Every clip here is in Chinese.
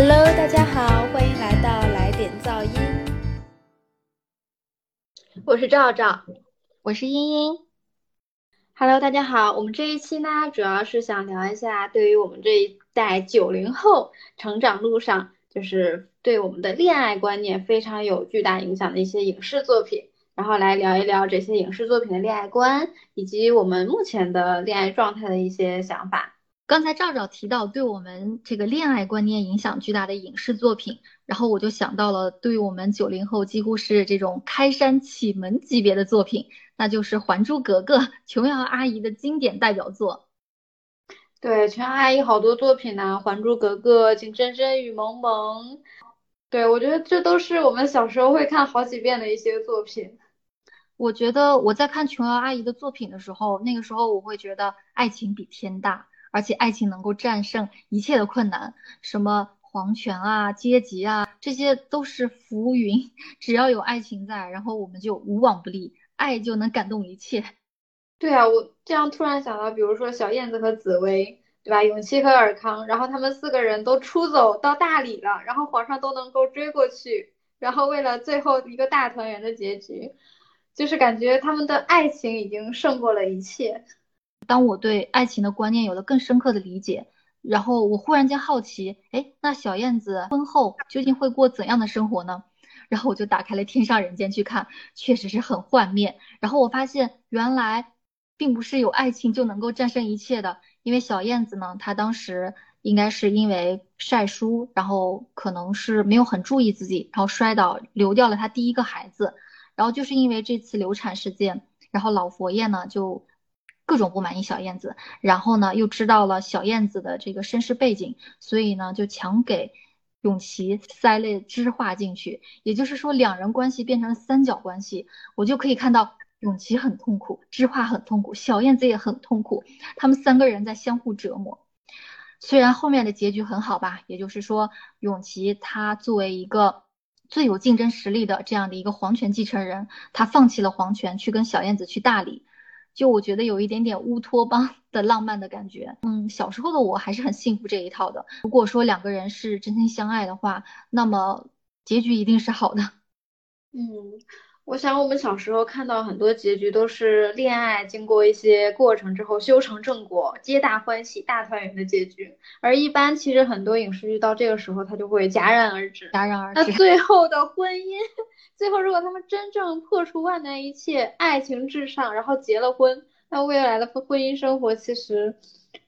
Hello，大家好，欢迎来到来点噪音。我是赵赵，我是茵茵。Hello，大家好，我们这一期呢，主要是想聊一下对于我们这一代九零后成长路上，就是对我们的恋爱观念非常有巨大影响的一些影视作品，然后来聊一聊这些影视作品的恋爱观，以及我们目前的恋爱状态的一些想法。刚才赵赵提到对我们这个恋爱观念影响巨大的影视作品，然后我就想到了对于我们九零后几乎是这种开山启蒙级别的作品，那就是《还珠格格》琼瑶阿姨的经典代表作。对，琼瑶阿姨好多作品呢，《还珠格格》《情深深雨蒙蒙》，对我觉得这都是我们小时候会看好几遍的一些作品。我觉得我在看琼瑶阿姨的作品的时候，那个时候我会觉得爱情比天大。而且爱情能够战胜一切的困难，什么皇权啊、阶级啊，这些都是浮云。只要有爱情在，然后我们就无往不利，爱就能感动一切。对啊，我这样突然想到，比如说小燕子和紫薇，对吧？永琪和尔康，然后他们四个人都出走到大理了，然后皇上都能够追过去，然后为了最后一个大团圆的结局，就是感觉他们的爱情已经胜过了一切。当我对爱情的观念有了更深刻的理解，然后我忽然间好奇，哎，那小燕子婚后究竟会过怎样的生活呢？然后我就打开了《天上人间》去看，确实是很幻灭。然后我发现，原来并不是有爱情就能够战胜一切的。因为小燕子呢，她当时应该是因为晒书，然后可能是没有很注意自己，然后摔倒流掉了她第一个孩子。然后就是因为这次流产事件，然后老佛爷呢就。各种不满意小燕子，然后呢，又知道了小燕子的这个身世背景，所以呢，就强给永琪塞了知画进去。也就是说，两人关系变成了三角关系。我就可以看到永琪很痛苦，知画很痛苦，小燕子也很痛苦，他们三个人在相互折磨。虽然后面的结局很好吧，也就是说，永琪他作为一个最有竞争实力的这样的一个皇权继承人，他放弃了皇权，去跟小燕子去大理。就我觉得有一点点乌托邦的浪漫的感觉，嗯，小时候的我还是很幸福这一套的。如果说两个人是真心相爱的话，那么结局一定是好的。嗯。我想我们小时候看到很多结局都是恋爱经过一些过程之后修成正果，皆大欢喜、大团圆的结局。而一般其实很多影视剧到这个时候它就会戛然而止，戛然而止。那最后的婚姻，最后如果他们真正破除万难一切，爱情至上，然后结了婚，那未来的婚姻生活其实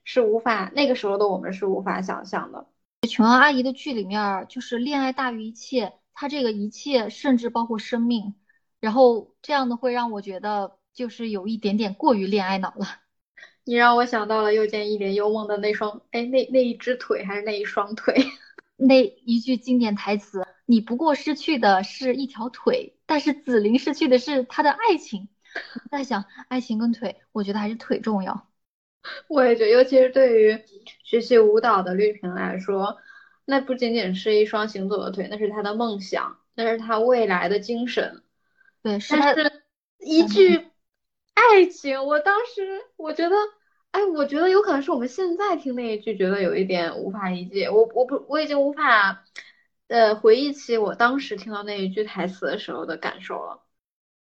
是无法那个时候的我们是无法想象的。琼瑶阿姨的剧里面就是恋爱大于一切，她这个一切甚至包括生命。然后这样的会让我觉得就是有一点点过于恋爱脑了。你让我想到了又见一帘幽梦的那双，哎，那那一只腿还是那一双腿？那一句经典台词：“你不过失去的是一条腿，但是紫菱失去的是她的爱情。”在想爱情跟腿，我觉得还是腿重要。我也觉得，尤其是对于学习舞蹈的绿萍来说，那不仅仅是一双行走的腿，那是她的梦想，那是她未来的精神。对，但是一句爱情，我当时我觉得，哎，我觉得有可能是我们现在听那一句，觉得有一点无法理解。我我不我已经无法呃回忆起我当时听到那一句台词的时候的感受了。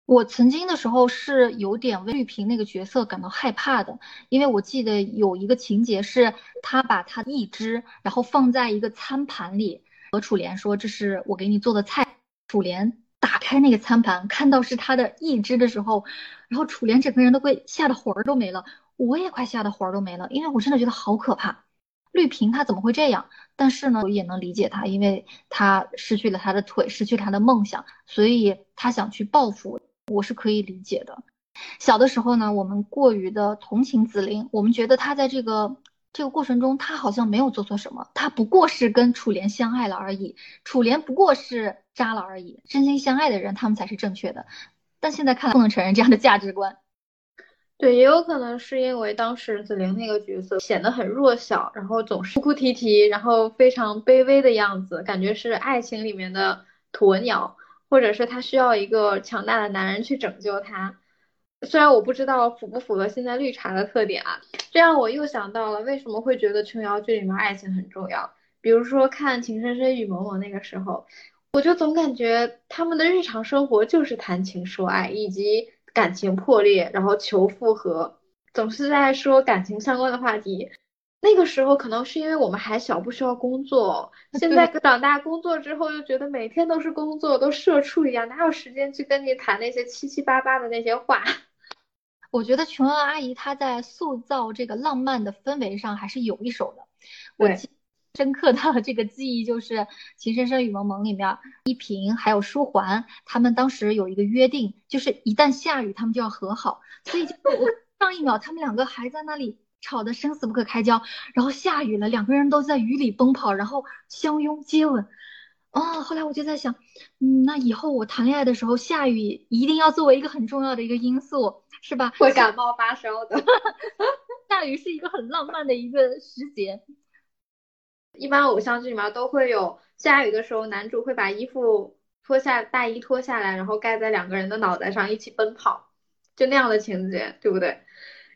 我曾经的时候是有点为绿萍那个角色感到害怕的，因为我记得有一个情节是，他把他一只，然后放在一个餐盘里，和楚莲说：“这是我给你做的菜。”楚莲。打开那个餐盘，看到是他的一只的时候，然后楚莲整个人都会吓得魂儿都没了，我也快吓得魂儿都没了，因为我真的觉得好可怕。绿萍她怎么会这样？但是呢，我也能理解她，因为她失去了她的腿，失去她的梦想，所以她想去报复，我是可以理解的。小的时候呢，我们过于的同情紫菱，我们觉得她在这个。这个过程中，他好像没有做错什么，他不过是跟楚莲相爱了而已，楚莲不过是渣了而已。真心相爱的人，他们才是正确的。但现在看来，不能承认这样的价值观。对，也有可能是因为当时紫菱那个角色显得很弱小，然后总是哭哭啼啼，然后非常卑微的样子，感觉是爱情里面的鸵鸟，或者是他需要一个强大的男人去拯救他。虽然我不知道符不符合现在绿茶的特点啊，这让我又想到了为什么会觉得琼瑶剧里面爱情很重要。比如说看《情深深雨蒙蒙》那个时候，我就总感觉他们的日常生活就是谈情说爱，以及感情破裂，然后求复合，总是在说感情相关的话题。那个时候可能是因为我们还小，不需要工作。现在长大工作之后，又觉得每天都是工作，都社畜一样，哪有时间去跟你谈那些七七八八的那些话？我觉得琼瑶阿姨她在塑造这个浪漫的氛围上还是有一手的。我记深刻的这个记忆就是《情深深雨蒙蒙》里面，依萍还有书桓他们当时有一个约定，就是一旦下雨，他们就要和好。所以就我上一秒他们两个还在那里。吵得生死不可开交，然后下雨了，两个人都在雨里奔跑，然后相拥接吻。哦，后来我就在想，嗯，那以后我谈恋爱的时候，下雨一定要作为一个很重要的一个因素，是吧？会感冒发烧的。下雨是一个很浪漫的一个时节。一般偶像剧里面都会有下雨的时候，男主会把衣服脱下，大衣脱下来，然后盖在两个人的脑袋上一起奔跑，就那样的情节，对不对？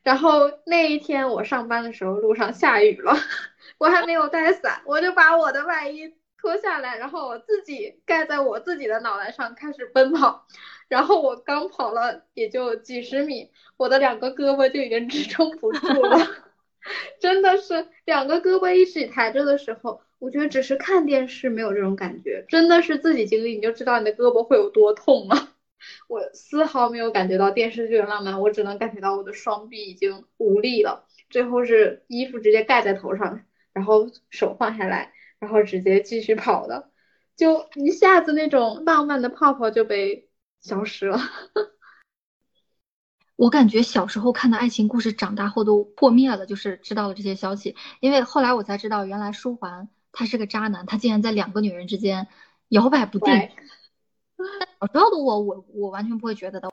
然后那一天我上班的时候，路上下雨了，我还没有带伞，我就把我的外衣脱下来，然后我自己盖在我自己的脑袋上开始奔跑。然后我刚跑了也就几十米，我的两个胳膊就已经支撑不住了，真的是两个胳膊一起抬着的时候，我觉得只是看电视没有这种感觉，真的是自己经历你就知道你的胳膊会有多痛了。我丝毫没有感觉到电视剧的浪漫，我只能感觉到我的双臂已经无力了。最后是衣服直接盖在头上，然后手放下来，然后直接继续跑的，就一下子那种浪漫的泡泡就被消失了。我感觉小时候看的爱情故事，长大后都破灭了，就是知道了这些消息。因为后来我才知道，原来舒桓他是个渣男，他竟然在两个女人之间摇摆不定。小时候的我，我我完全不会觉得的。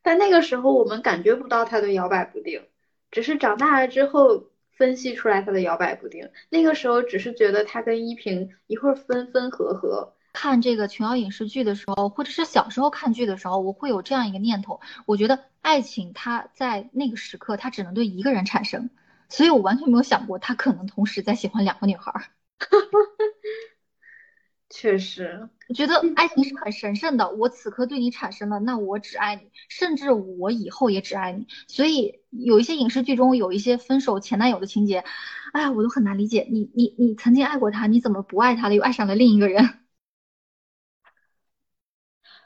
但那个时候我们感觉不到他的摇摆不定，只是长大了之后分析出来他的摇摆不定。那个时候只是觉得他跟依萍一会儿分分合合。看这个琼瑶影视剧的时候，或者是小时候看剧的时候，我会有这样一个念头：我觉得爱情它在那个时刻，它只能对一个人产生，所以我完全没有想过他可能同时在喜欢两个女孩。确实，我觉得爱情是很神圣的。我此刻对你产生了，那我只爱你，甚至我以后也只爱你。所以有一些影视剧中有一些分手前男友的情节，哎呀，我都很难理解。你你你曾经爱过他，你怎么不爱他了，又爱上了另一个人？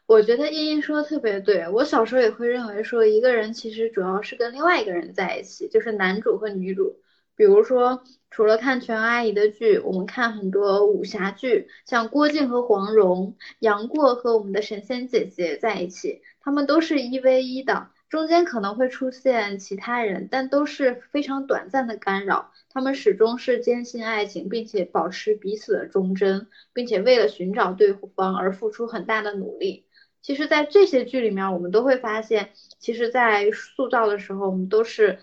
我觉得茵茵说的特别对。我小时候也会认为说，一个人其实主要是跟另外一个人在一起，就是男主和女主。比如说，除了看全阿姨的剧，我们看很多武侠剧，像郭靖和黄蓉、杨过和我们的神仙姐姐在一起，他们都是一 v 一的，中间可能会出现其他人，但都是非常短暂的干扰。他们始终是坚信爱情，并且保持彼此的忠贞，并且为了寻找对方而付出很大的努力。其实，在这些剧里面，我们都会发现，其实，在塑造的时候，我们都是。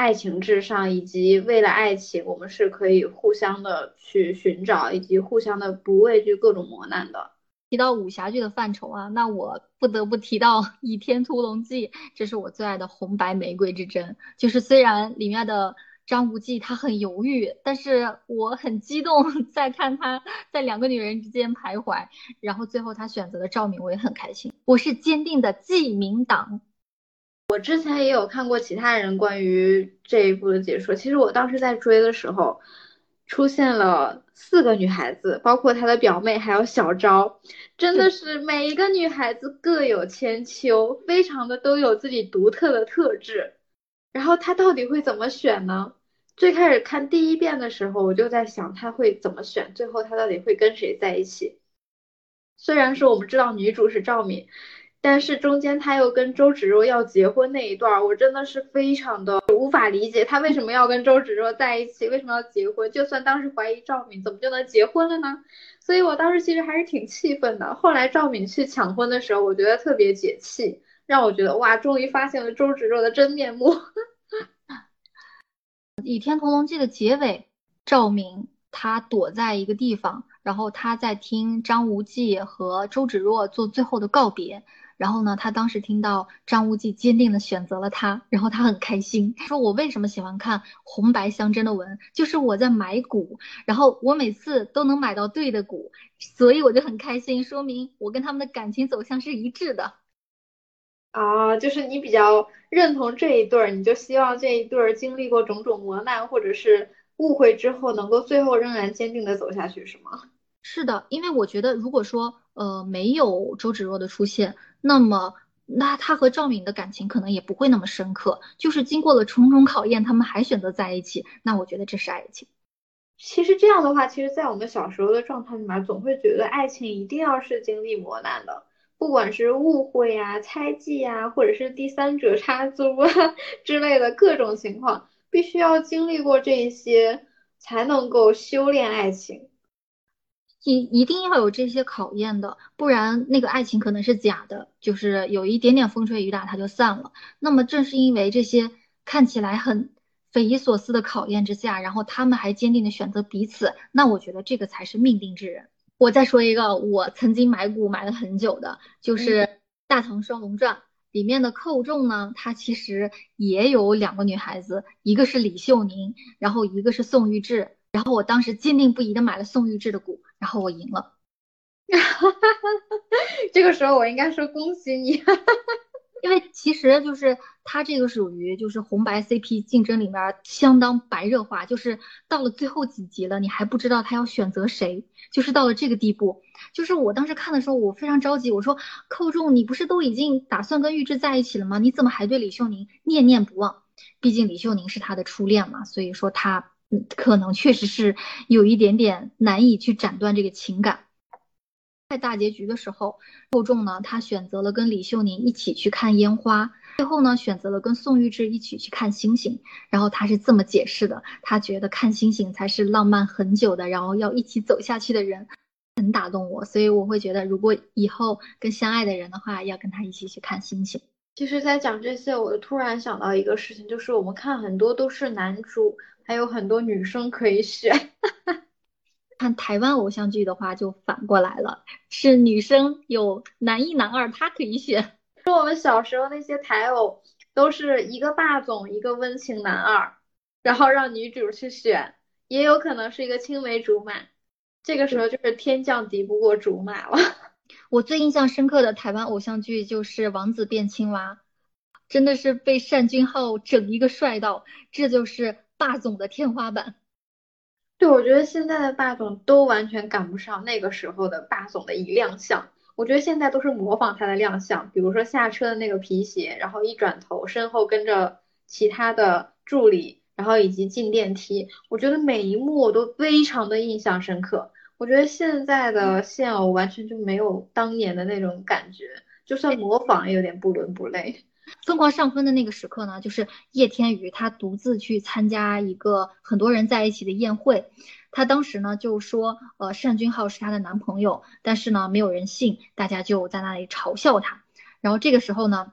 爱情至上，以及为了爱情，我们是可以互相的去寻找，以及互相的不畏惧各种磨难的。提到武侠剧的范畴啊，那我不得不提到《倚天屠龙记》，这是我最爱的红白玫瑰之争。就是虽然里面的张无忌他很犹豫，但是我很激动，在看他在两个女人之间徘徊，然后最后他选择了赵敏，我也很开心。我是坚定的记名党。我之前也有看过其他人关于这一部的解说。其实我当时在追的时候，出现了四个女孩子，包括她的表妹，还有小昭，真的是每一个女孩子各有千秋，非常的都有自己独特的特质。然后她到底会怎么选呢？最开始看第一遍的时候，我就在想她会怎么选，最后她到底会跟谁在一起？虽然说我们知道女主是赵敏。但是中间他又跟周芷若要结婚那一段，我真的是非常的无法理解，他为什么要跟周芷若在一起，为什么要结婚？就算当时怀疑赵敏，怎么就能结婚了呢？所以我当时其实还是挺气愤的。后来赵敏去抢婚的时候，我觉得特别解气，让我觉得哇，终于发现了周芷若的真面目。《倚天屠龙记》的结尾，赵敏他躲在一个地方，然后他在听张无忌和周芷若做最后的告别。然后呢，他当时听到张无忌坚定的选择了他，然后他很开心，说我为什么喜欢看红白相间的文，就是我在买股，然后我每次都能买到对的股，所以我就很开心，说明我跟他们的感情走向是一致的。啊，就是你比较认同这一对儿，你就希望这一对儿经历过种种磨难或者是误会之后，能够最后仍然坚定的走下去，是吗？是的，因为我觉得如果说呃没有周芷若的出现。那么，那他和赵敏的感情可能也不会那么深刻。就是经过了重重考验，他们还选择在一起，那我觉得这是爱情。其实这样的话，其实，在我们小时候的状态里面，总会觉得爱情一定要是经历磨难的，不管是误会呀、猜忌呀，或者是第三者插足啊 之类的各种情况，必须要经历过这些，才能够修炼爱情。一一定要有这些考验的，不然那个爱情可能是假的，就是有一点点风吹雨打它就散了。那么正是因为这些看起来很匪夷所思的考验之下，然后他们还坚定的选择彼此，那我觉得这个才是命定之人。我再说一个，我曾经买股买了很久的，就是《大唐双龙传》里面的寇仲呢，他其实也有两个女孩子，一个是李秀宁，然后一个是宋玉志。然后我当时坚定不移的买了宋玉志的股，然后我赢了。这个时候我应该说恭喜你，因为其实就是他这个属于就是红白 CP 竞争里面相当白热化，就是到了最后几集了，你还不知道他要选择谁，就是到了这个地步。就是我当时看的时候，我非常着急，我说寇仲，你不是都已经打算跟玉芝在一起了吗？你怎么还对李秀宁念念不忘？毕竟李秀宁是他的初恋嘛，所以说他。嗯，可能确实是有一点点难以去斩断这个情感。在大结局的时候，寇仲呢，他选择了跟李秀宁一起去看烟花，最后呢，选择了跟宋玉质一起去看星星。然后他是这么解释的，他觉得看星星才是浪漫很久的，然后要一起走下去的人，很打动我。所以我会觉得，如果以后跟相爱的人的话，要跟他一起去看星星。其实，在讲这些，我突然想到一个事情，就是我们看很多都是男主。还有很多女生可以选，看台湾偶像剧的话就反过来了，是女生有男一男二，他可以选。说我们小时候那些台偶都是一个霸总，一个温情男二，然后让女主去选，也有可能是一个青梅竹马，这个时候就是天降敌不过竹马了。我最印象深刻的台湾偶像剧就是《王子变青蛙》，真的是被单俊浩整一个帅到，这就是。霸总的天花板，对我觉得现在的霸总都完全赶不上那个时候的霸总的一亮相。我觉得现在都是模仿他的亮相，比如说下车的那个皮鞋，然后一转头身后跟着其他的助理，然后以及进电梯。我觉得每一幕我都非常的印象深刻。我觉得现在的现偶完全就没有当年的那种感觉，就算模仿也有点不伦不类。疯狂上分的那个时刻呢，就是叶天宇他独自去参加一个很多人在一起的宴会，他当时呢就说，呃，单君浩是他的男朋友，但是呢没有人信，大家就在那里嘲笑他。然后这个时候呢，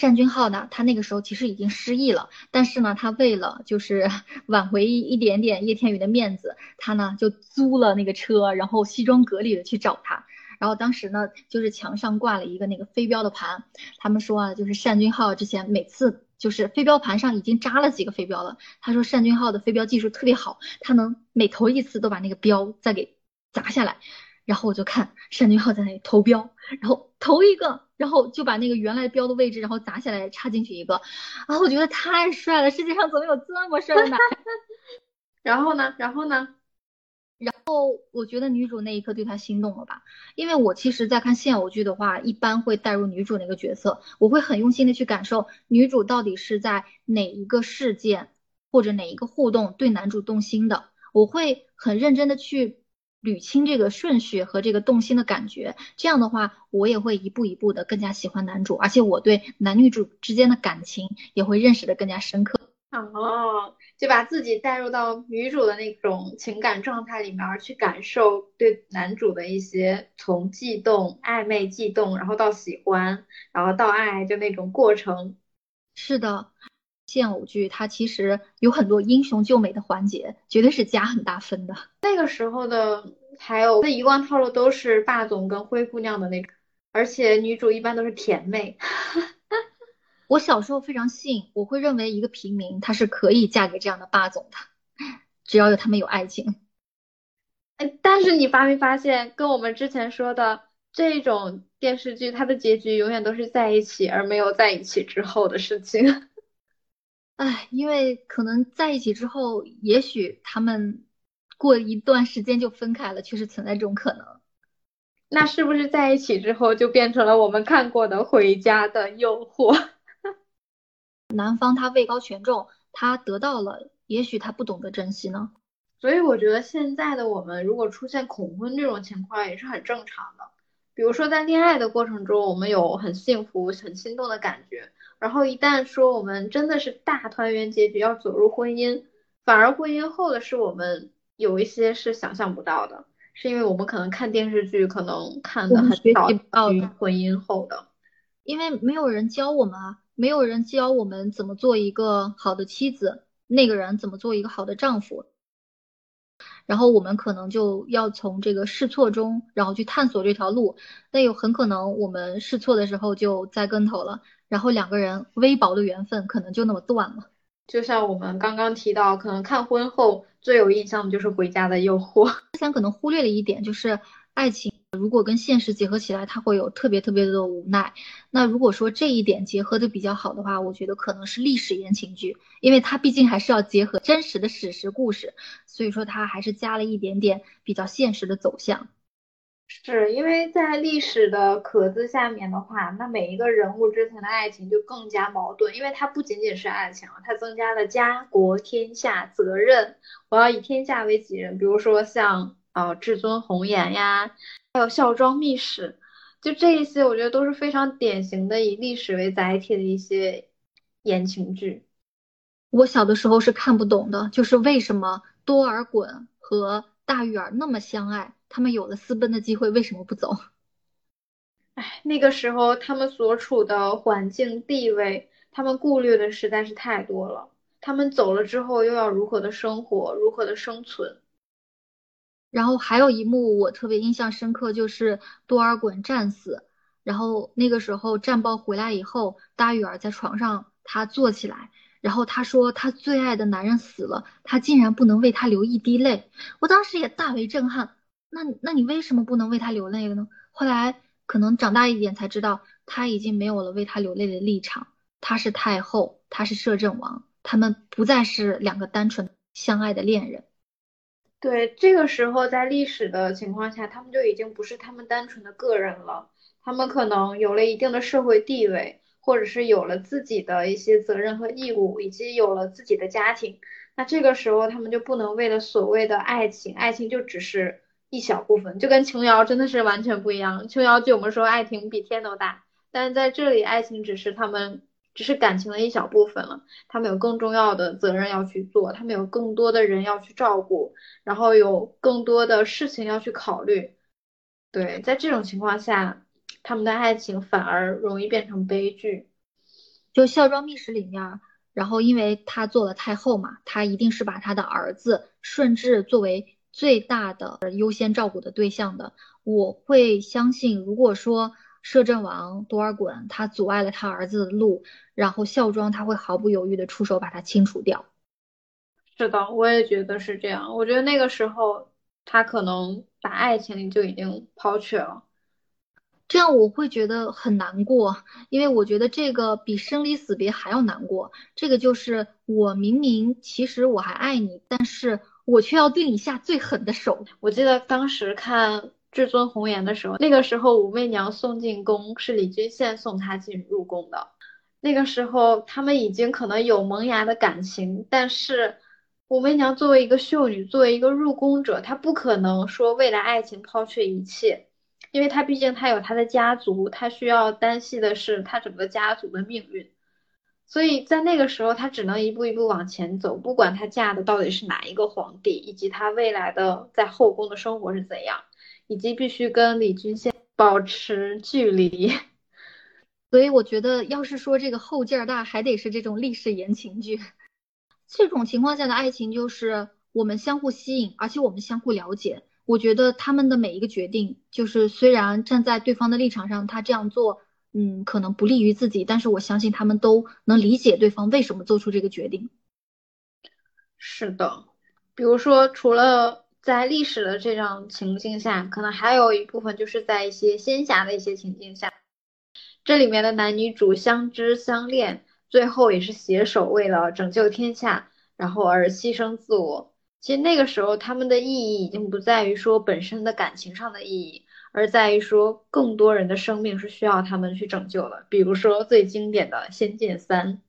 单君浩呢，他那个时候其实已经失忆了，但是呢，他为了就是 挽回一点点叶天宇的面子，他呢就租了那个车，然后西装革履的去找他。然后当时呢，就是墙上挂了一个那个飞镖的盘，他们说啊，就是单君浩之前每次就是飞镖盘上已经扎了几个飞镖了。他说单君浩的飞镖技术特别好，他能每投一次都把那个镖再给砸下来。然后我就看单君浩在那里投镖，然后投一个，然后就把那个原来镖的位置然后砸下来插进去一个。啊，我觉得太帅了，世界上怎么有这么帅的男？然后呢？然后呢？然后我觉得女主那一刻对他心动了吧，因为我其实，在看现偶剧的话，一般会带入女主那个角色，我会很用心的去感受女主到底是在哪一个事件或者哪一个互动对男主动心的，我会很认真的去捋清这个顺序和这个动心的感觉，这样的话，我也会一步一步的更加喜欢男主，而且我对男女主之间的感情也会认识的更加深刻。哦。就把自己带入到女主的那种情感状态里面去感受对男主的一些从悸动、暧昧、悸动，然后到喜欢，然后到爱，就那种过程。是的，现偶剧，它其实有很多英雄救美的环节，绝对是加很大分的。那个时候的还有那一贯套路都是霸总跟灰姑娘的那个，而且女主一般都是甜妹。我小时候非常信，我会认为一个平民她是可以嫁给这样的霸总的，只要有他们有爱情。哎，但是你发没发现，跟我们之前说的这种电视剧，它的结局永远都是在一起，而没有在一起之后的事情。哎，因为可能在一起之后，也许他们过一段时间就分开了，确实存在这种可能。那是不是在一起之后就变成了我们看过的《回家的诱惑》？男方他位高权重，他得到了，也许他不懂得珍惜呢。所以我觉得现在的我们，如果出现恐婚这种情况，也是很正常的。比如说在恋爱的过程中，我们有很幸福、很心动的感觉，然后一旦说我们真的是大团圆结局要走入婚姻，反而婚姻后的是我们有一些是想象不到的，是因为我们可能看电视剧，可能看的很少婚姻后的，因为没有人教我们啊。没有人教我们怎么做一个好的妻子，那个人怎么做一个好的丈夫，然后我们可能就要从这个试错中，然后去探索这条路。那有很可能我们试错的时候就栽跟头了，然后两个人微薄的缘分可能就那么断了。就像我们刚刚提到，可能看婚后最有印象的就是《回家的诱惑》。之前可能忽略了一点，就是爱情。如果跟现实结合起来，它会有特别特别的无奈。那如果说这一点结合的比较好的话，我觉得可能是历史言情剧，因为它毕竟还是要结合真实的史实故事，所以说它还是加了一点点比较现实的走向。是因为在历史的壳子下面的话，那每一个人物之间的爱情就更加矛盾，因为它不仅仅是爱情，它增加了家国天下责任，我要以天下为己任。比如说像呃至尊红颜呀。还有孝庄秘史，就这一些，我觉得都是非常典型的以历史为载体的一些言情剧。我小的时候是看不懂的，就是为什么多尔衮和大玉儿那么相爱，他们有了私奔的机会，为什么不走？哎，那个时候他们所处的环境地位，他们顾虑的实在是太多了。他们走了之后，又要如何的生活，如何的生存？然后还有一幕我特别印象深刻，就是多尔衮战死，然后那个时候战报回来以后，大玉儿在床上她坐起来，然后她说她最爱的男人死了，她竟然不能为他流一滴泪。我当时也大为震撼。那那你为什么不能为他流泪了呢？后来可能长大一点才知道，他已经没有了为他流泪的立场。他是太后，他是摄政王，他们不再是两个单纯相爱的恋人。对，这个时候在历史的情况下，他们就已经不是他们单纯的个人了，他们可能有了一定的社会地位，或者是有了自己的一些责任和义务，以及有了自己的家庭。那这个时候，他们就不能为了所谓的爱情，爱情就只是一小部分，就跟琼瑶真的是完全不一样。琼瑶剧我们说爱情比天都大，但是在这里，爱情只是他们。只是感情的一小部分了，他们有更重要的责任要去做，他们有更多的人要去照顾，然后有更多的事情要去考虑。对，在这种情况下，他们的爱情反而容易变成悲剧。就《孝庄秘史》里面，然后因为她做了太后嘛，她一定是把她的儿子顺治作为最大的优先照顾的对象的。我会相信，如果说。摄政王多尔衮他阻碍了他儿子的路，然后孝庄他会毫不犹豫的出手把他清除掉。是的，我也觉得是这样。我觉得那个时候他可能把爱情就已经抛却了，这样我会觉得很难过，因为我觉得这个比生离死别还要难过。这个就是我明明其实我还爱你，但是我却要对你下最狠的手。我记得当时看。至尊红颜的时候，那个时候武媚娘送进宫是李君羡送她进入宫的。那个时候他们已经可能有萌芽的感情，但是武媚娘作为一个秀女，作为一个入宫者，她不可能说为了爱情抛却一切，因为她毕竟她有她的家族，她需要担系的是她整个家族的命运。所以在那个时候，她只能一步一步往前走，不管她嫁的到底是哪一个皇帝，以及她未来的在后宫的生活是怎样。以及必须跟李君羡保持距离。所以我觉得，要是说这个后劲儿大，还得是这种历史言情剧。这种情况下的爱情就是我们相互吸引，而且我们相互了解。我觉得他们的每一个决定，就是虽然站在对方的立场上，他这样做，嗯，可能不利于自己，但是我相信他们都能理解对方为什么做出这个决定。是的，比如说，除了在历史的这种情境下，可能还有一部分就是在一些仙侠的一些情境下，这里面的男女主相知相恋，最后也是携手为了拯救天下，然后而牺牲自我。其实那个时候，他们的意义已经不在于说本身的感情上的意义，而在于说更多人的生命是需要他们去拯救的。比如说最经典的《仙剑三》，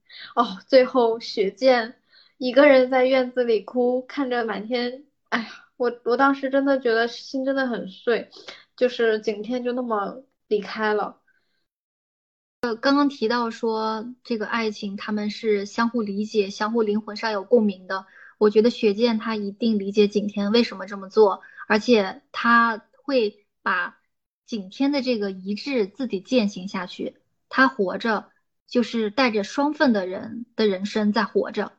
哦，最后雪见一个人在院子里哭，看着满天，哎呀，我我当时真的觉得心真的很碎，就是景天就那么离开了。呃，刚刚提到说这个爱情，他们是相互理解、相互灵魂上有共鸣的。我觉得雪见他一定理解景天为什么这么做，而且他会把景天的这个遗志自己践行下去。他活着就是带着双份的人的人生在活着。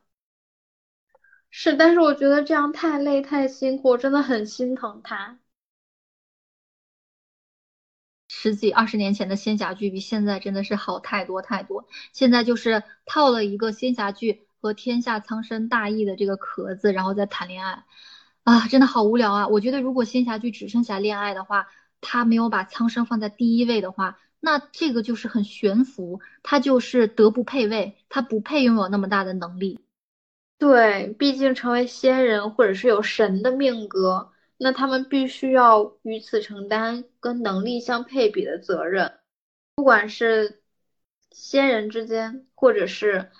是，但是我觉得这样太累太辛苦，我真的很心疼他。十几二十年前的仙侠剧比现在真的是好太多太多。现在就是套了一个仙侠剧。和天下苍生大义的这个壳子，然后再谈恋爱，啊，真的好无聊啊！我觉得如果仙侠剧只剩下恋爱的话，他没有把苍生放在第一位的话，那这个就是很悬浮，他就是德不配位，他不配拥有那么大的能力。对，毕竟成为仙人或者是有神的命格，那他们必须要与此承担跟能力相配比的责任，不管是仙人之间，或者是。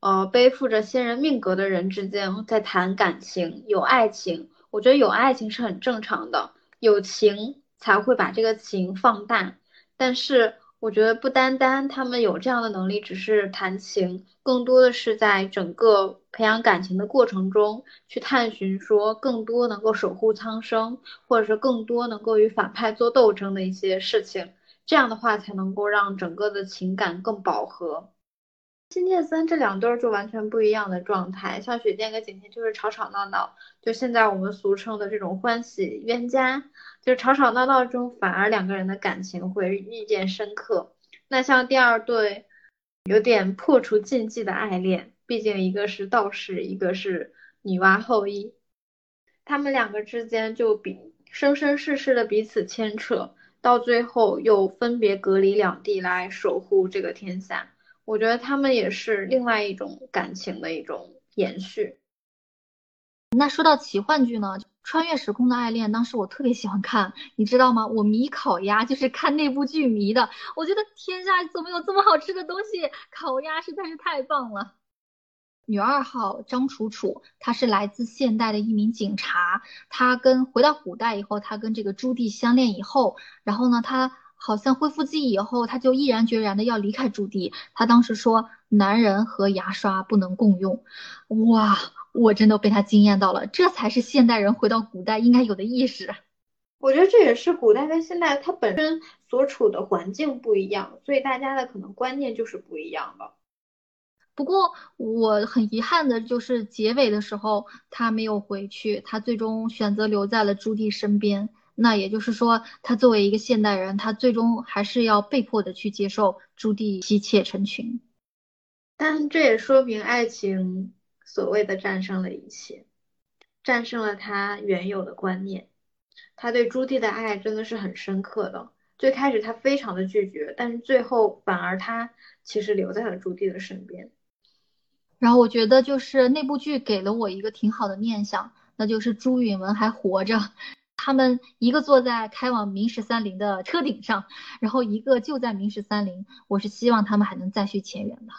呃，背负着仙人命格的人之间在谈感情，有爱情，我觉得有爱情是很正常的，有情才会把这个情放大。但是我觉得不单单他们有这样的能力，只是谈情，更多的是在整个培养感情的过程中去探寻，说更多能够守护苍生，或者是更多能够与反派做斗争的一些事情，这样的话才能够让整个的情感更饱和。仙剑三这两对儿就完全不一样的状态，像雪见跟景天就是吵吵闹闹，就现在我们俗称的这种欢喜冤家，就是吵吵闹闹中反而两个人的感情会日渐深刻。那像第二对，有点破除禁忌的爱恋，毕竟一个是道士，一个是女娲后羿，他们两个之间就比生生世世的彼此牵扯，到最后又分别隔离两地来守护这个天下。我觉得他们也是另外一种感情的一种延续。那说到奇幻剧呢，穿越时空的爱恋，当时我特别喜欢看，你知道吗？我迷烤鸭，就是看那部剧迷的。我觉得天下怎么有这么好吃的东西？烤鸭实在是太棒了。女二号张楚楚，她是来自现代的一名警察，她跟回到古代以后，她跟这个朱棣相恋以后，然后呢，她。好像恢复记忆以后，他就毅然决然的要离开朱棣。他当时说：“男人和牙刷不能共用。”哇，我真的被他惊艳到了。这才是现代人回到古代应该有的意识。我觉得这也是古代跟现代它本身所处的环境不一样，所以大家的可能观念就是不一样的。不过我很遗憾的就是结尾的时候他没有回去，他最终选择留在了朱棣身边。那也就是说，他作为一个现代人，他最终还是要被迫的去接受朱棣妻妾成群。但这也说明爱情所谓的战胜了一切，战胜了他原有的观念。他对朱棣的爱真的是很深刻的。最开始他非常的拒绝，但是最后反而他其实留在了朱棣的身边。然后我觉得就是那部剧给了我一个挺好的念想，那就是朱允文还活着。他们一个坐在开往明十三陵的车顶上，然后一个就在明十三陵。我是希望他们还能再续前缘的。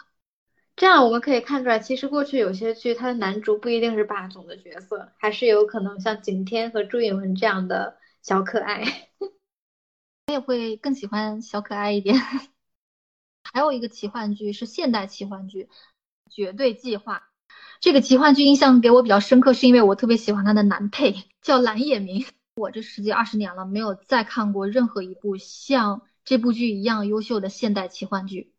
这样我们可以看出来，其实过去有些剧，它的男主不一定是霸总的角色，还是有可能像景天和朱允文这样的小可爱。我也会更喜欢小可爱一点。还有一个奇幻剧是现代奇幻剧《绝对计划》。这个奇幻剧印象给我比较深刻，是因为我特别喜欢他的男配叫蓝野明。我这十几二十年了，没有再看过任何一部像这部剧一样优秀的现代奇幻剧。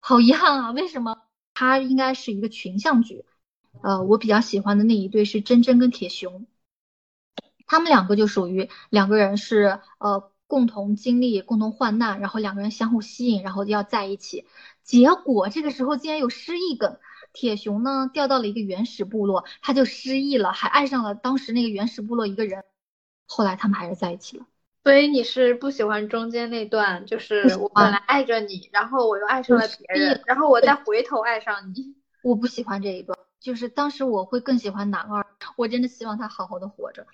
好遗憾啊，为什么？它应该是一个群像剧。呃，我比较喜欢的那一对是真真跟铁雄，他们两个就属于两个人是呃共同经历、共同患难，然后两个人相互吸引，然后要在一起。结果这个时候竟然有失忆梗，铁雄呢掉到了一个原始部落，他就失忆了，还爱上了当时那个原始部落一个人。后来他们还是在一起了。所以你是不喜欢中间那段，就是我本来爱着你，然后我又爱上了别人，然后我再回头爱上你。我不喜欢这一段，就是当时我会更喜欢男二，我真的希望他好好的活着。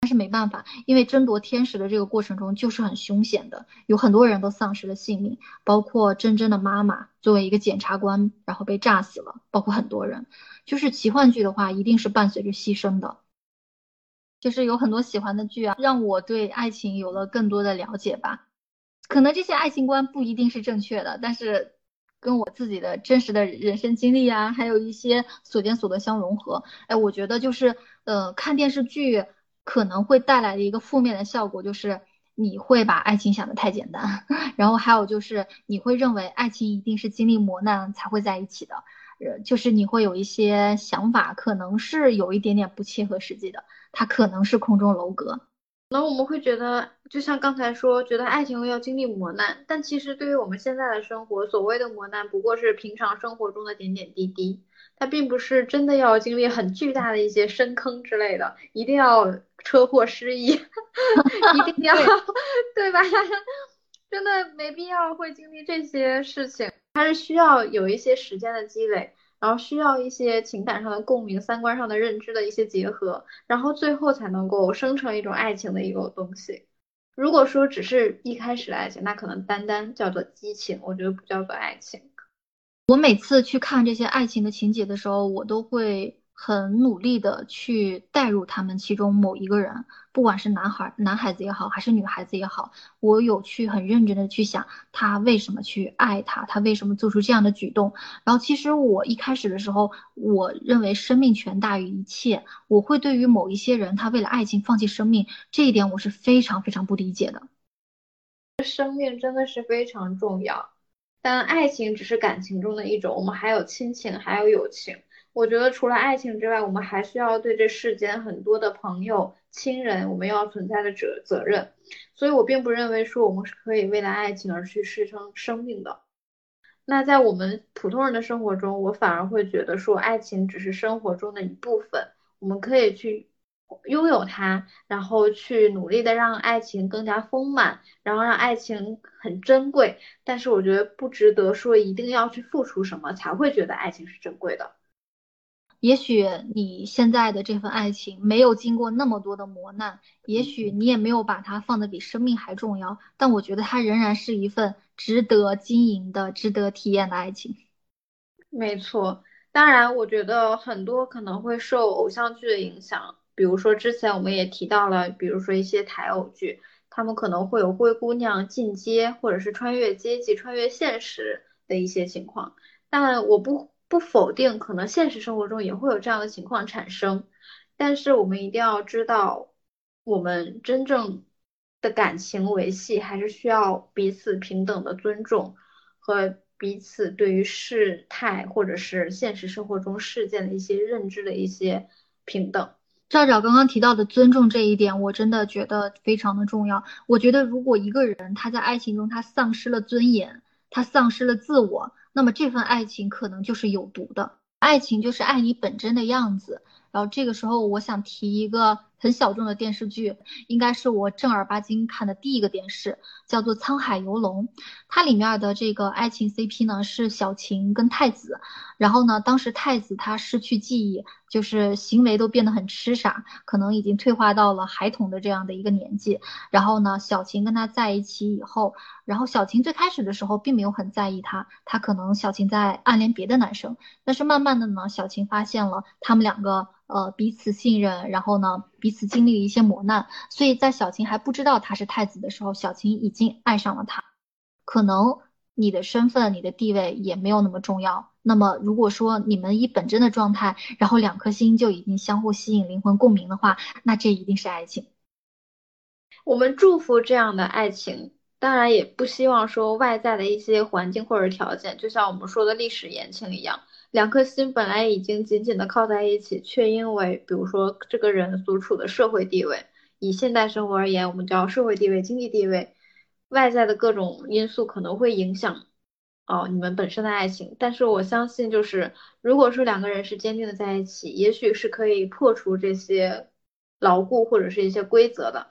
但是没办法，因为争夺天使的这个过程中就是很凶险的，有很多人都丧失了性命，包括真真的妈妈作为一个检察官，然后被炸死了，包括很多人。就是奇幻剧的话，一定是伴随着牺牲的。就是有很多喜欢的剧啊，让我对爱情有了更多的了解吧。可能这些爱情观不一定是正确的，但是跟我自己的真实的人生经历啊，还有一些所见所得相融合。哎，我觉得就是呃，看电视剧可能会带来的一个负面的效果，就是你会把爱情想得太简单，然后还有就是你会认为爱情一定是经历磨难才会在一起的，呃，就是你会有一些想法，可能是有一点点不切合实际的。它可能是空中楼阁，那我们会觉得，就像刚才说，觉得爱情要经历磨难，但其实对于我们现在的生活，所谓的磨难不过是平常生活中的点点滴滴，它并不是真的要经历很巨大的一些深坑之类的，一定要车祸失忆，一定要对 吧？真的没必要会经历这些事情，它是需要有一些时间的积累。然后需要一些情感上的共鸣、三观上的认知的一些结合，然后最后才能够生成一种爱情的一个东西。如果说只是一开始的爱情，那可能单单叫做激情，我觉得不叫做爱情。我每次去看这些爱情的情节的时候，我都会。很努力的去带入他们其中某一个人，不管是男孩、男孩子也好，还是女孩子也好，我有去很认真的去想他为什么去爱他，他为什么做出这样的举动。然后其实我一开始的时候，我认为生命权大于一切，我会对于某一些人他为了爱情放弃生命这一点，我是非常非常不理解的。生命真的是非常重要，但爱情只是感情中的一种，我们还有亲情，还有友情。我觉得除了爱情之外，我们还需要对这世间很多的朋友、亲人，我们要存在的责责任。所以我并不认为说我们是可以为了爱情而去牺牲生命的。那在我们普通人的生活中，我反而会觉得说，爱情只是生活中的一部分，我们可以去拥有它，然后去努力的让爱情更加丰满，然后让爱情很珍贵。但是我觉得不值得说一定要去付出什么才会觉得爱情是珍贵的。也许你现在的这份爱情没有经过那么多的磨难，也许你也没有把它放得比生命还重要，但我觉得它仍然是一份值得经营的、值得体验的爱情。没错，当然，我觉得很多可能会受偶像剧的影响，比如说之前我们也提到了，比如说一些台偶剧，他们可能会有灰姑娘进阶，或者是穿越阶级、穿越现实的一些情况，但我不。不否定，可能现实生活中也会有这样的情况产生，但是我们一定要知道，我们真正的感情维系还是需要彼此平等的尊重和彼此对于事态或者是现实生活中事件的一些认知的一些平等。赵赵刚刚提到的尊重这一点，我真的觉得非常的重要。我觉得如果一个人他在爱情中他丧失了尊严，他丧失了自我。那么这份爱情可能就是有毒的，爱情就是爱你本真的样子。然后这个时候，我想提一个很小众的电视剧，应该是我正儿八经看的第一个电视，叫做《沧海游龙》。它里面的这个爱情 CP 呢是小晴跟太子。然后呢，当时太子他失去记忆，就是行为都变得很痴傻，可能已经退化到了孩童的这样的一个年纪。然后呢，小晴跟他在一起以后，然后小晴最开始的时候并没有很在意他，他可能小晴在暗恋别的男生。但是慢慢的呢，小晴发现了他们两个。呃，彼此信任，然后呢，彼此经历了一些磨难，所以在小晴还不知道他是太子的时候，小晴已经爱上了他。可能你的身份、你的地位也没有那么重要。那么，如果说你们以本真的状态，然后两颗心就已经相互吸引、灵魂共鸣的话，那这一定是爱情。我们祝福这样的爱情，当然也不希望说外在的一些环境或者条件，就像我们说的历史言情一样，两颗心本来已经紧紧的靠在一起，却因为比如说这个人所处的社会地位，以现代生活而言，我们叫社会地位、经济地位，外在的各种因素可能会影响哦你们本身的爱情。但是我相信，就是如果说两个人是坚定的在一起，也许是可以破除这些牢固或者是一些规则的。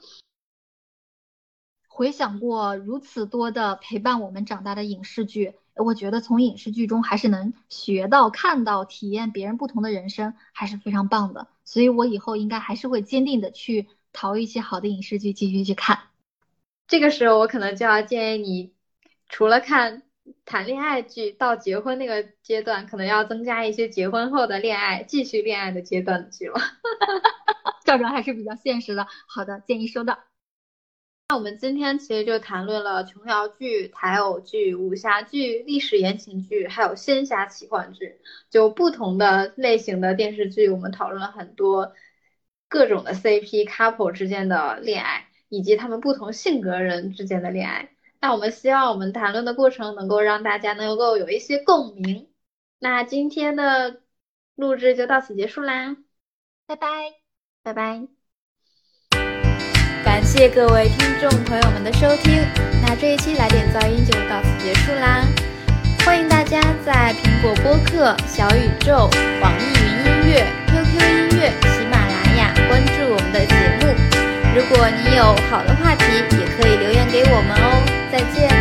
回想过如此多的陪伴我们长大的影视剧，我觉得从影视剧中还是能学到、看到、体验别人不同的人生，还是非常棒的。所以我以后应该还是会坚定的去淘一些好的影视剧继续去看。这个时候我可能就要建议你，除了看谈恋爱剧到结婚那个阶段，可能要增加一些结婚后的恋爱、继续恋爱的阶段的剧了。赵赵还是比较现实的。好的，建议收到。那我们今天其实就谈论了琼瑶剧、台偶剧、武侠剧、历史言情剧，还有仙侠奇幻剧，就不同的类型的电视剧，我们讨论了很多各种的 CP couple 之间的恋爱，以及他们不同性格人之间的恋爱。那我们希望我们谈论的过程能够让大家能够有一些共鸣。那今天的录制就到此结束啦，拜拜，拜拜。感谢各位听众朋友们的收听，那这一期来点噪音就到此结束啦。欢迎大家在苹果播客、小宇宙、网易云音乐、QQ 音乐、喜马拉雅关注我们的节目。如果你有好的话题，也可以留言给我们哦。再见。